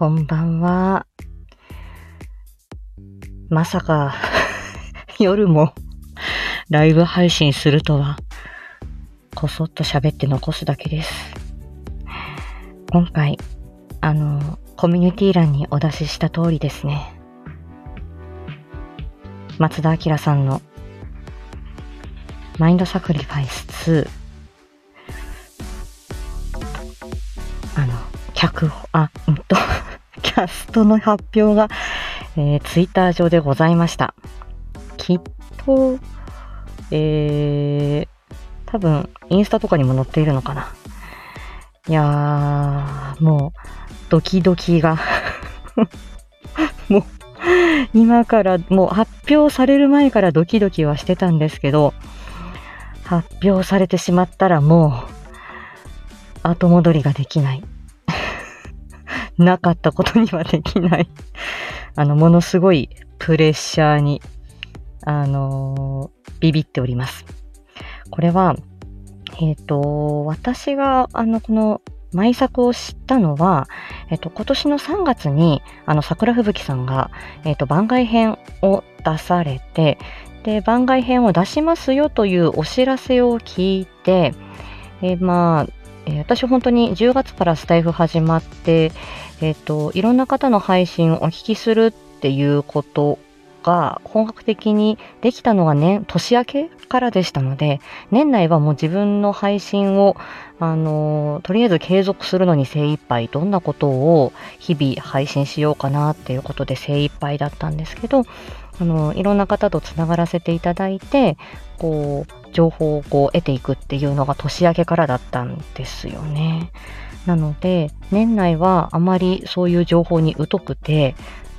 こんばんは。まさか、夜もライブ配信するとは、こそっと喋って残すだけです。今回、あの、コミュニティ欄にお出しした通りですね。松田明さんのマインドサクリファイス2あの、脚本、あ、トの発表が、えー、ツイッター上でございました。きっと、えー、多分、インスタとかにも載っているのかな。いやー、もう、ドキドキが もう、今から、もう発表される前からドキドキはしてたんですけど、発表されてしまったらもう、後戻りができない。なかったことにはできない あの、ものすごいプレッシャーに、あのー、ビビっております。これは、えっ、ー、と、私が、あの、この、舞作を知ったのは、えっ、と、今年の3月に、あの、桜吹雪さんが、えっ、と、番外編を出されて、で、番外編を出しますよというお知らせを聞いて、えまあ、えー、私本当に10月からスタイフ始まって、えっ、ー、と、いろんな方の配信をお聞きするっていうことが本格的にできたのがね、年明けからでしたので、年内はもう自分の配信を、あの、とりあえず継続するのに精一杯、どんなことを日々配信しようかなっていうことで精一杯だったんですけど、あの、いろんな方とつながらせていただいて、こう、情報をこう得ていくっていうのが年明けからだったんですよね。なので、年内はあまりそういう情報に疎くて、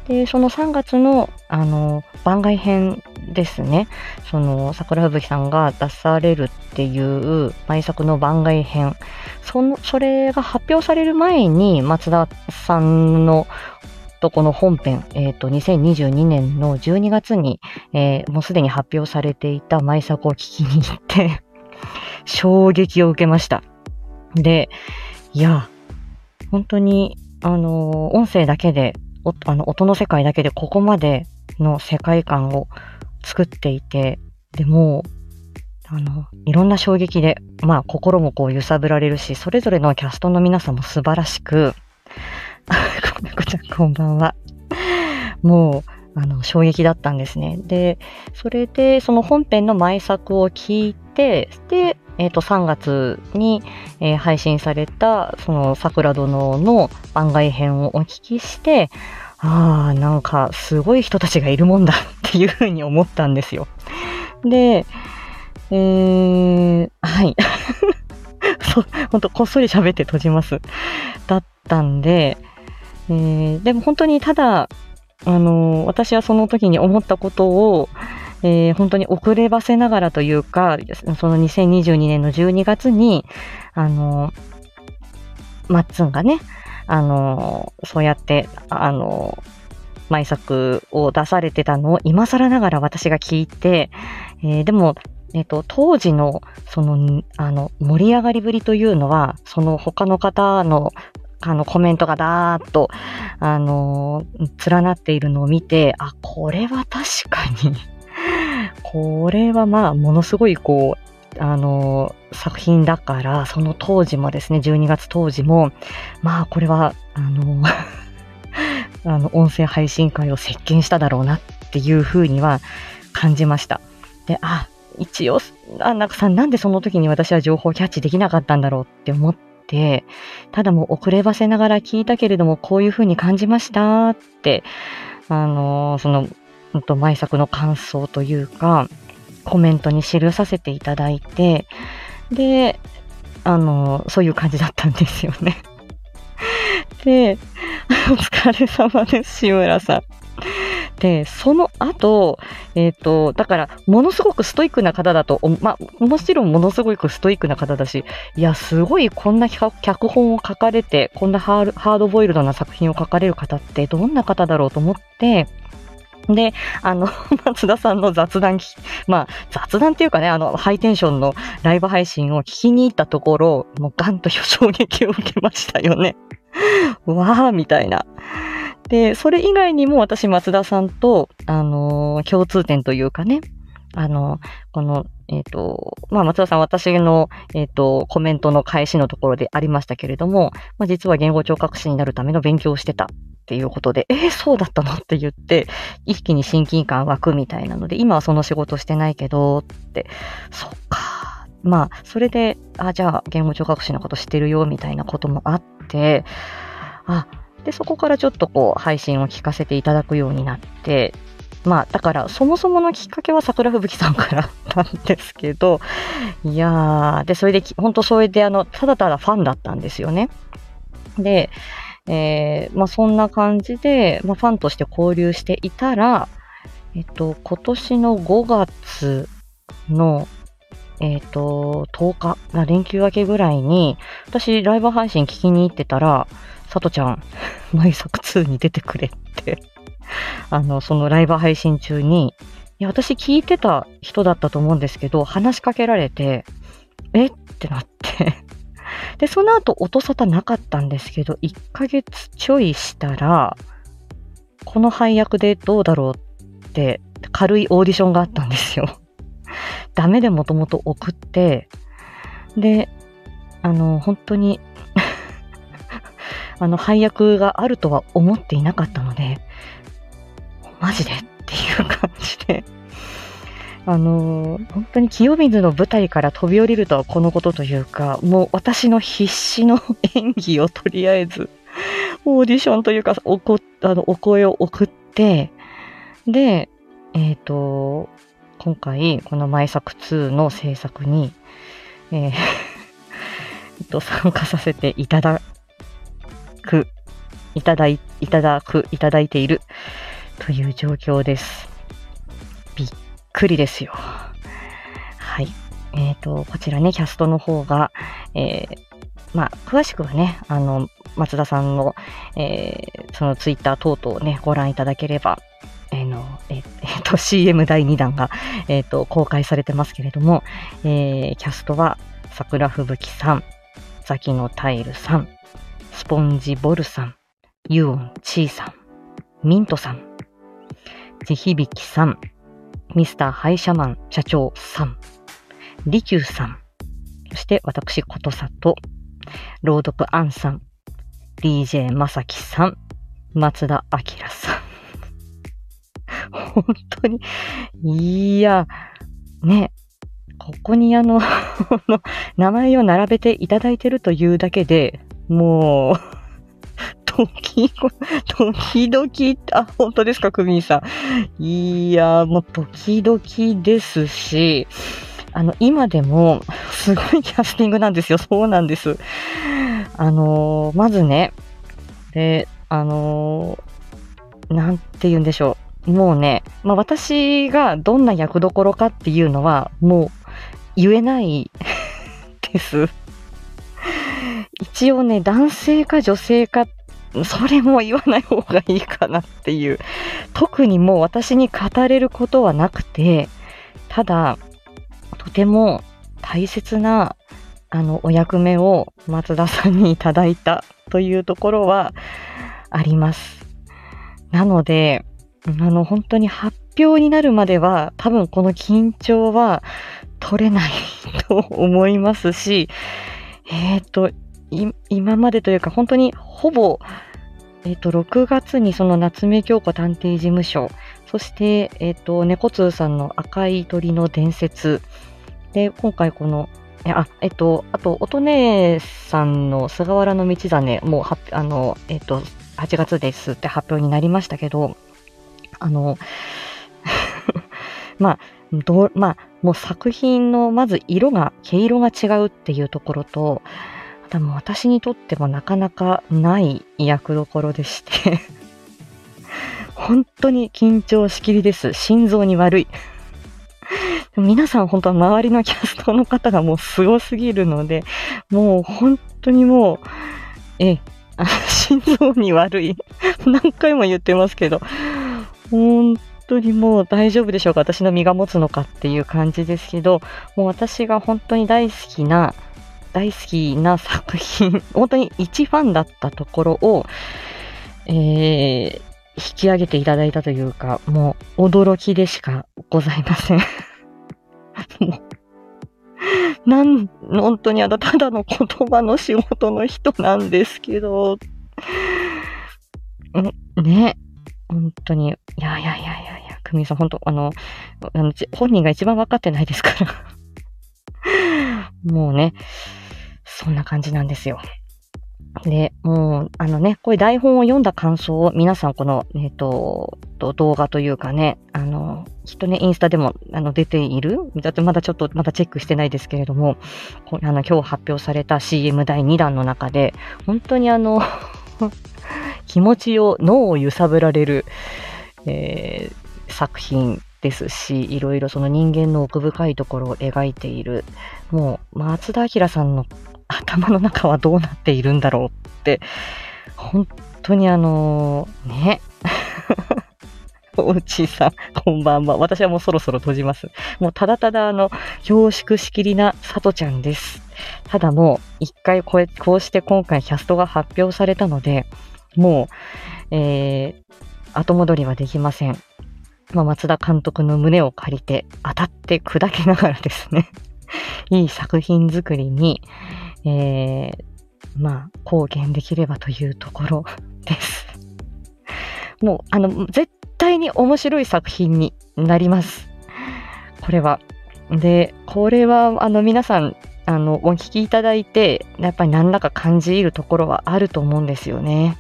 で、その3月の、あの、番外編ですね。その、桜吹雪さんが出されるっていう毎作の番外編。その、それが発表される前に、松田さんのとこの本編、えっ、ー、と、2022年の12月に、えー、もうすでに発表されていた舞作を聞きに行って 衝撃を受けました。で、いや、本当に、あの、音声だけで、あの、音の世界だけでここまでの世界観を作っていて、でも、あの、いろんな衝撃で、まあ、心もこう揺さぶられるし、それぞれのキャストの皆さんも素晴らしく、こめこちゃんこんばんは。もう、あの、衝撃だったんですね。で、それで、その本編の前作を聞いて、で、えっ、ー、と、3月に、えー、配信された、その、桜殿の番外編をお聞きして、ああ、なんか、すごい人たちがいるもんだっていうふうに思ったんですよ。で、えー、はい。そう、ほんと、こっそり喋って閉じます。だったんで、えー、でも本当にただ、あのー、私はその時に思ったことを、えー、本当に遅ればせながらというか、その2022年の12月に、あのー、マッツンがね、あのー、そうやって、あのー、作を出されてたのを今更ながら私が聞いて、え、でも、えっ、と、当時の、その、あの、盛り上がりぶりというのは、その他の方のあの、コメントがだーっと、あのー、連なっているのを見て、あ、これは確かに これはまあ、ものすごいこう、あのー、作品だから、その当時もですね、12月当時も、まあ、これは、あのー あの、音声配信会を席巻しただろうなっていうふうには感じました。で、あ、一応、あ、なんかさ、なんでその時に私は情報をキャッチできなかったんだろうって思って、ただもう遅ればせながら聞いたけれども、こういうふうに感じましたって、あの、その、んと、前作の感想というか、コメントに記させていただいて、で、あの、そういう感じだったんですよね。で、お疲れ様です、志村さん。で、その後、えっ、ー、と、だから、ものすごくストイックな方だと、まあ、もちろんものすごくストイックな方だし、いや、すごいこんな脚本を書かれて、こんなハードボイルドな作品を書かれる方ってどんな方だろうと思って、で、あの、松田さんの雑談、まあ、雑談っていうかね、あの、ハイテンションのライブ配信を聞きに行ったところ、もうガンと衝撃を受けましたよね。わーみたいな。で、それ以外にも私、松田さんと、あのー共通点というかね、あの、この、えっ、と、まあ、松田さん、私の、えっ、と、コメントの返しのところでありましたけれども、まあ、実は言語聴覚士になるための勉強をしてたっていうことで、えー、そうだったの？って言って、一気に親近感湧くみたいなので、今はその仕事してないけど、って、そっか。まあ、それで、あ、じゃあ、言語聴覚士のこと知ってるよ、みたいなこともあって、あ、で、そこからちょっとこう、配信を聞かせていただくようになって、まあ、だから、そもそものきっかけは桜吹雪さんから なんですけど、いやー、で、それで、本当それで、あの、ただただファンだったんですよね。で、えーまあ、そんな感じで、まあ、ファンとして交流していたら、えっと、今年の5月の、えっと、10日、連休明けぐらいに、私、ライブ配信聞きに行ってたら、さとちゃん、毎作2に出てくれって、あの、そのライブ配信中に、いや、私聞いてた人だったと思うんですけど、話しかけられて、え？ってなって。で、その後、音沙汰なかったんですけど、1ヶ月ちょいしたら、この配役でどうだろうって、軽いオーディションがあったんですよ。ダメでもともと送って、で、あの、本当に、あの、配役があるとは思っていなかったので、マジで？っていう感じで、あのー本当に清水の舞台から飛び降りるとはこのことというか、もう私の必死の演技をとりあえず、オーディションというか、おこあのお声を送って、で、えっ、と、今回、この前作2の制作に、えーえっ と、参加させていただく、いただい、いただく、いただいているという状況です。びっくりですよ。はい。えっ、と、こちらね、キャストの方が、えーまあ、詳しくはね、あの、松田さんの、えーそのツイッター等々ね、ご覧いただければ、えーの、えーえーと、CM 第2弾が、えっ、と、公開されてますけれども、えーキャストは、桜吹雪さん、ザキのタイルさん、スポンジボルさん、ユオンチーさん、ミントさん、地響さん、ミスターハイシャマン社長さん、リキューさん、そして私、ことさと、朗読アンさん、DJ まさきさん、松田明さん。本当に、いや、ね、ここにあ、の名前を並べていただいてるというだけで、もう、時々、時々、あ、本当ですか、クミンさん。いや、もう時々ですし、あの、今でも、すごいキャスティングなんですよ。そうなんです。あのーまずね、で、あのーなんて言うんでしょう。もうね、まあ私がどんな役どころかっていうのは、もう言えないです。一応ね、男性か女性か、それも言わない方がいいかなっていう。特にもう私に語れることはなくて、ただ、とても大切な、あの、お役目を松田さんにいただいたというところはあります。なので、あの、本当に発表になるまでは、多分この緊張は取れないと思いますし、えっ、と、今までというか、本当にほぼ、えっ、と、6月にその夏目京子探偵事務所、そして、えっ、と、猫通さんの赤い鳥の伝説、で、今回この、あ、えっと、あと、音姉さんの菅原の道真、もう発表、あの、えっと、8月ですって発表になりましたけど、あの、まあ、ど、まあ、もう作品の、まず色が、毛色が違うっていうところと、あともう私にとってもなかなかない役どころでして、本当に緊張しきりです。心臓に悪い。でも皆さん本当は周りのキャストの方がもうすごすぎるので、もう本当にもう、ええ、あ心臓に悪い。何回も言ってますけど、本当にもう大丈夫でしょうか？私の身が持つのかっていう感じですけど、もう私が本当に大好きな大好きな作品、本当に一ファンだったところを、えー、引き上げていただいたというか、もう驚きでしかございません。もう、なん、本当にあの、ただの言葉の仕事の人なんですけど、んね、本当に、いやいやいやいやいや、久美さん、本当あの、あの本人が一番分かってないですから。もうね、そんな感じなんですよ。で、もう、あのね、こういう台本を読んだ感想を皆さんこの、えっ、ー、と、動画というかね、あの、きっとね、インスタでもあの出ている？だってまだちょっと、まだチェックしてないですけれども、あの今日発表された CM 第2弾の中で、本当にあの 気持ちを、脳を揺さぶられる、えー、作品ですし、いろいろその人間の奥深いところを描いている、もう松田明さんの頭の中はどうなっているんだろうって、本当にあのー、ね。おうちさん、こんばんは。私はもうそろそろ閉じます。もうただただあの、凝縮しきりなさとちゃんです。ただもう、一回こうこうして今回キャストが発表されたので、もう、えー、後戻りはできません。まあ、松田監督の胸を借りて当たって砕けながらですねいい作品作りに、えー、まあ、貢献できればというところ です。もう、あの、絶対に面白い作品になります。これは。で、これは、あの、皆さん、あの、お聞きいただいて、やっぱり何らか感じるところはあると思うんですよね。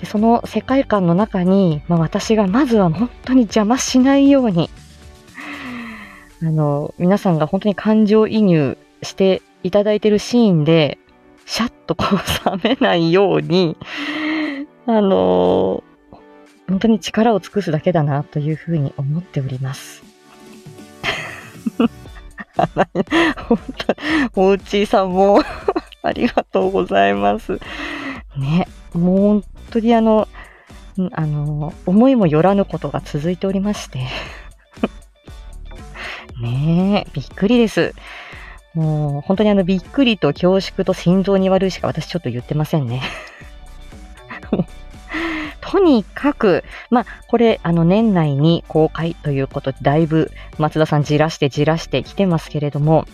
でその世界観の中に、まあ、私がまずは本当に邪魔しないように、あの、皆さんが本当に感情移入していただいてるシーンで、シャッとこう冷めないように、あの、本当に力を尽くすだけだなというふうに思っております。本当、おうちさんもありがとうございます。ね、もう本当にあの、あの、思いもよらぬことが続いておりましてねえ、びっくりです。もう、本当にあの、びっくりと恐縮と心臓に悪いしか私ちょっと言ってませんね。とにかく、まあ、これ、あの、年内に公開ということで、だいぶ松田さんじらしてじらしてきてますけれども、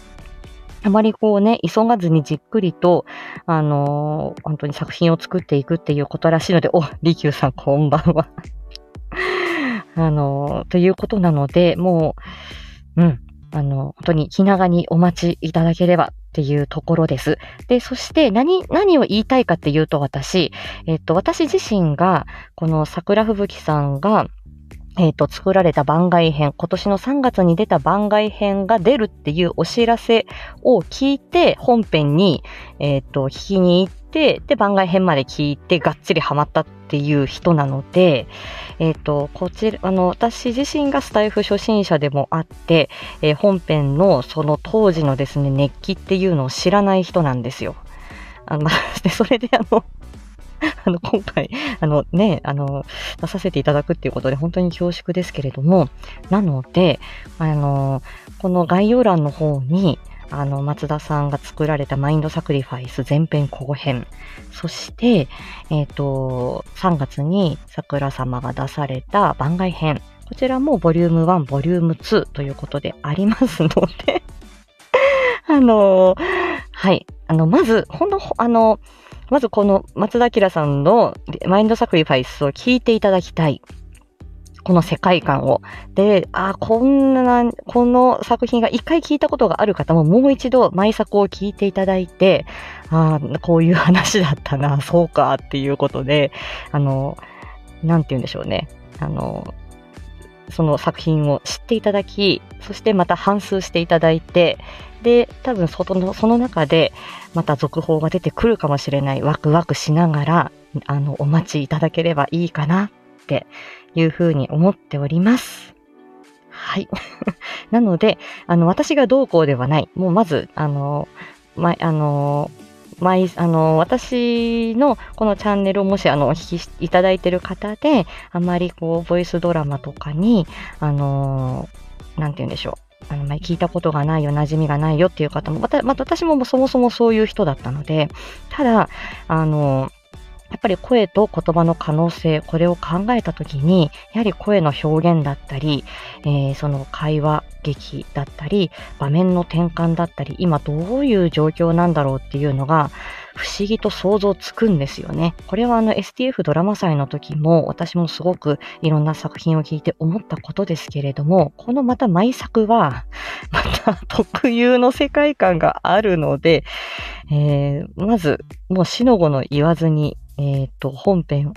あまりこうね、急がずにじっくりと、あのー、本当に作品を作っていくっていうことらしいので、お、利休さんこんばんは あのー、ということなので、もう、うん、あの、本当に気長にお待ちいただければっていうところです。で、そして何、何を言いたいかっていうと私、えっと、私自身が、この桜吹雪さんが、えっ、ー、と、作られた番外編、今年の3月に出た番外編が出るっていうお知らせを聞いて、本編に、えっ、ー、と、聞きに行って、で、番外編まで聞いて、がっつりハマったていう人なので、えっ、ー、と、こちら、あの、私自身がスタイフ初心者でもあって、えー、本編のその当時のですね、熱気っていうのを知らない人なんですよ。あの、まあ、それであの、あの、今回、あのね、あの、出させていただくっていうことで本当に恐縮ですけれども、なので、あの、この概要欄の方に、あの、松田さんが作られたマインドサクリファイス前編後編、そして、えっ、ー、と、3月に桜様が出された番外編、こちらもボリューム1、ボリューム2ということでありますので。あの、はい、あの、まず、ほんの、あの、まずこの松田明さんのマインドサクリファイスを聞いていただきたい。この世界観を。で、あ、こんな、この作品が一回聞いたことがある方ももう一度毎作を聞いていただいて、あこういう話だったな、そうかっていうことで、あの、なんて言うんでしょうね。あの、その作品を知っていただき、そしてまた反数していただいて、で、多分そのその中でまた続報が出てくるかもしれないワクワクしながら、あの、お待ちいただければいいかなっていうふうに思っております。はい。なので、あの、私がどうこうではない。もうまず、あの、ま、あの、毎、あの、私のこのチャンネルをもし、あの、お聞きいただいている方で、あまりこう、ボイスドラマとかに、あの、なんて言うんでしょう。あの、ま聞いたことがないよ、馴染みがないよっていう方も、また、また私もそもそもそういう人だったので、ただ、あの、やっぱり声と言葉の可能性、これを考えたときに、やはり声の表現だったり、えー、その会話劇だったり、場面の転換だったり、今どういう状況なんだろうっていうのが、不思議と想像つくんですよね。これはあの STF ドラマ祭の時も私もすごくいろんな作品を聞いて思ったことですけれども、このまた毎作は また特有の世界観があるので、えー、まずもう死の子の言わずにえっ、ー、と、本編、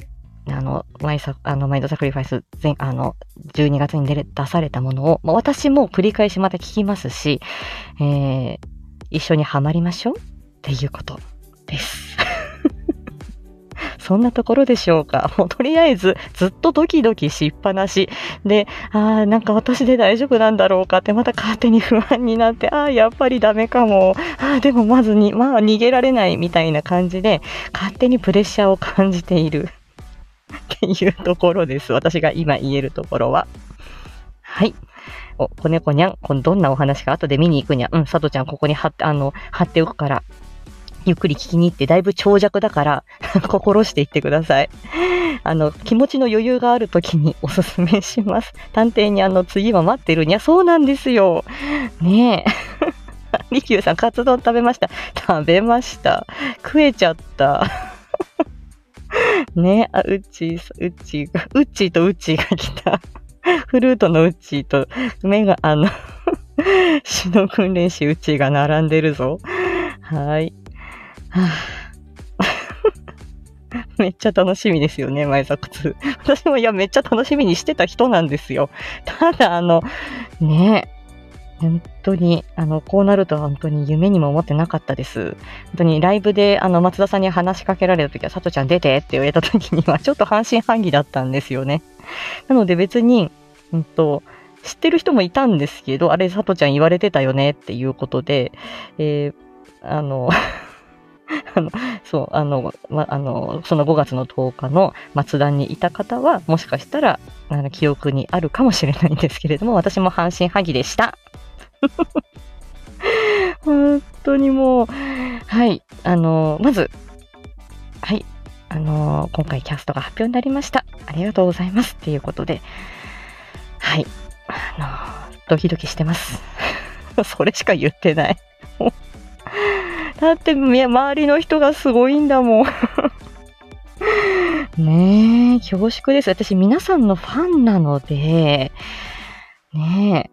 あの、マイサ、あの、マイドサクリファイス、全、あの、12月に出出されたものを、まあ、私も繰り返しまた聞きますし、えー、一緒にハマりましょうっていうことです。そんなところでしょうか。もうとりあえずずっとドキドキしっぱなし。で、ああ、なんか私で大丈夫なんだろうかってまた勝手に不安になって、ああ、やっぱりダメかも。ああ、でもまずに、まあ逃げられないみたいな感じで、勝手にプレッシャーを感じている っていうところです。私が今言えるところは。はい。お、子猫にゃん、このどんなお話か後で見に行くにゃん。うん、さとちゃんここに貼って、あの、貼っておくから、ゆっくり聞きに行って、だいぶ長尺だから、心していってください。あの、気持ちの余裕がある時におすすめします。探偵にあの、次は待ってるにゃ、そうなんですよ。ねえ。リキューさん、カツ丼食べました。食べました。食えちゃった。ねあ、うっちー、うっちーが、うっちーとうっちーが来た。フルートのうっちーと、目が、あの、死の訓練士うっちーが並んでるぞ。はい。めっちゃ楽しみですよね、前作2。私もいや、めっちゃ楽しみにしてた人なんですよ。ただ、あの、ね本当に、あの、こうなるとは本当に夢にも思ってなかったです。本当にライブで、あの、松田さんに話しかけられた時は、さとちゃん出てって言われた時には、ちょっと半信半疑だったんですよね。なので別に、うんと、知ってる人もいたんですけど、あれ、さとちゃん言われてたよねっていうことで、えー、あのあの、そう、あの、ま、あの、その5月の10日の末段にいた方は、もしかしたら、あの、記憶にあるかもしれないんですけれども、私も半信半疑でした。本当にもう、はい、あの、まず、はい、あの、今回キャストが発表になりました。ありがとうございます。っていうことで、はい、あの、ドキドキしてます。それしか言ってない。だって周りの人がすごいんだもん ねえ、恐縮です。私皆さんのファンなので、ねえ、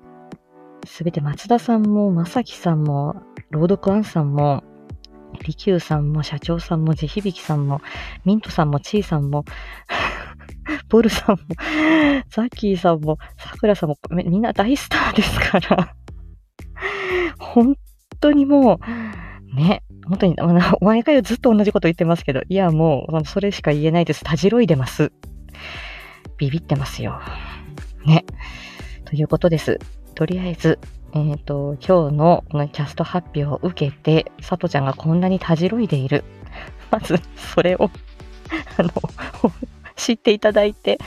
すべて松田さんも、まさきさんも、朗読ンさんも、利休さんも、社長さんも、地響さんも、ミントさんも、ちーさんも、ボルさんも、ザッキーさんも、さくらさんも、みんな大スターですから本当にもう、ね、本当に、毎回ずっと同じこと言ってますけど、いや、もう、それしか言えないです。たじろいでます。ビビってますよ。ね。ということです。とりあえず、えっ、ー、と、今日のこのキャスト発表を受けて、さとちゃんがこんなにたじろいでいる。まず、それを あの、知っていただいて、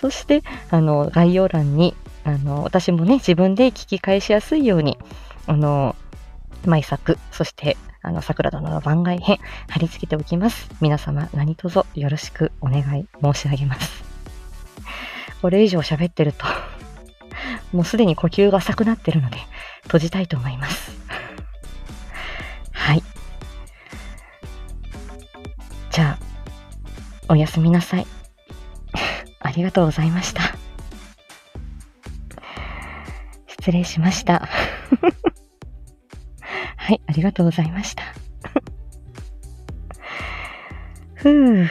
そして、あの、概要欄に、あの、私もね、自分で聞き返しやすいように、あの、毎作、そしてあの、桜殿の番外編、貼り付けておきます。皆様、何卒よろしくお願い申し上げます。これ以上喋ってるともうすでに呼吸が浅くなってるので、閉じたいと思います。はい。じゃあ、おやすみなさい。ありがとうございました。失礼しました。はい、ありがとうございました。ふぅ。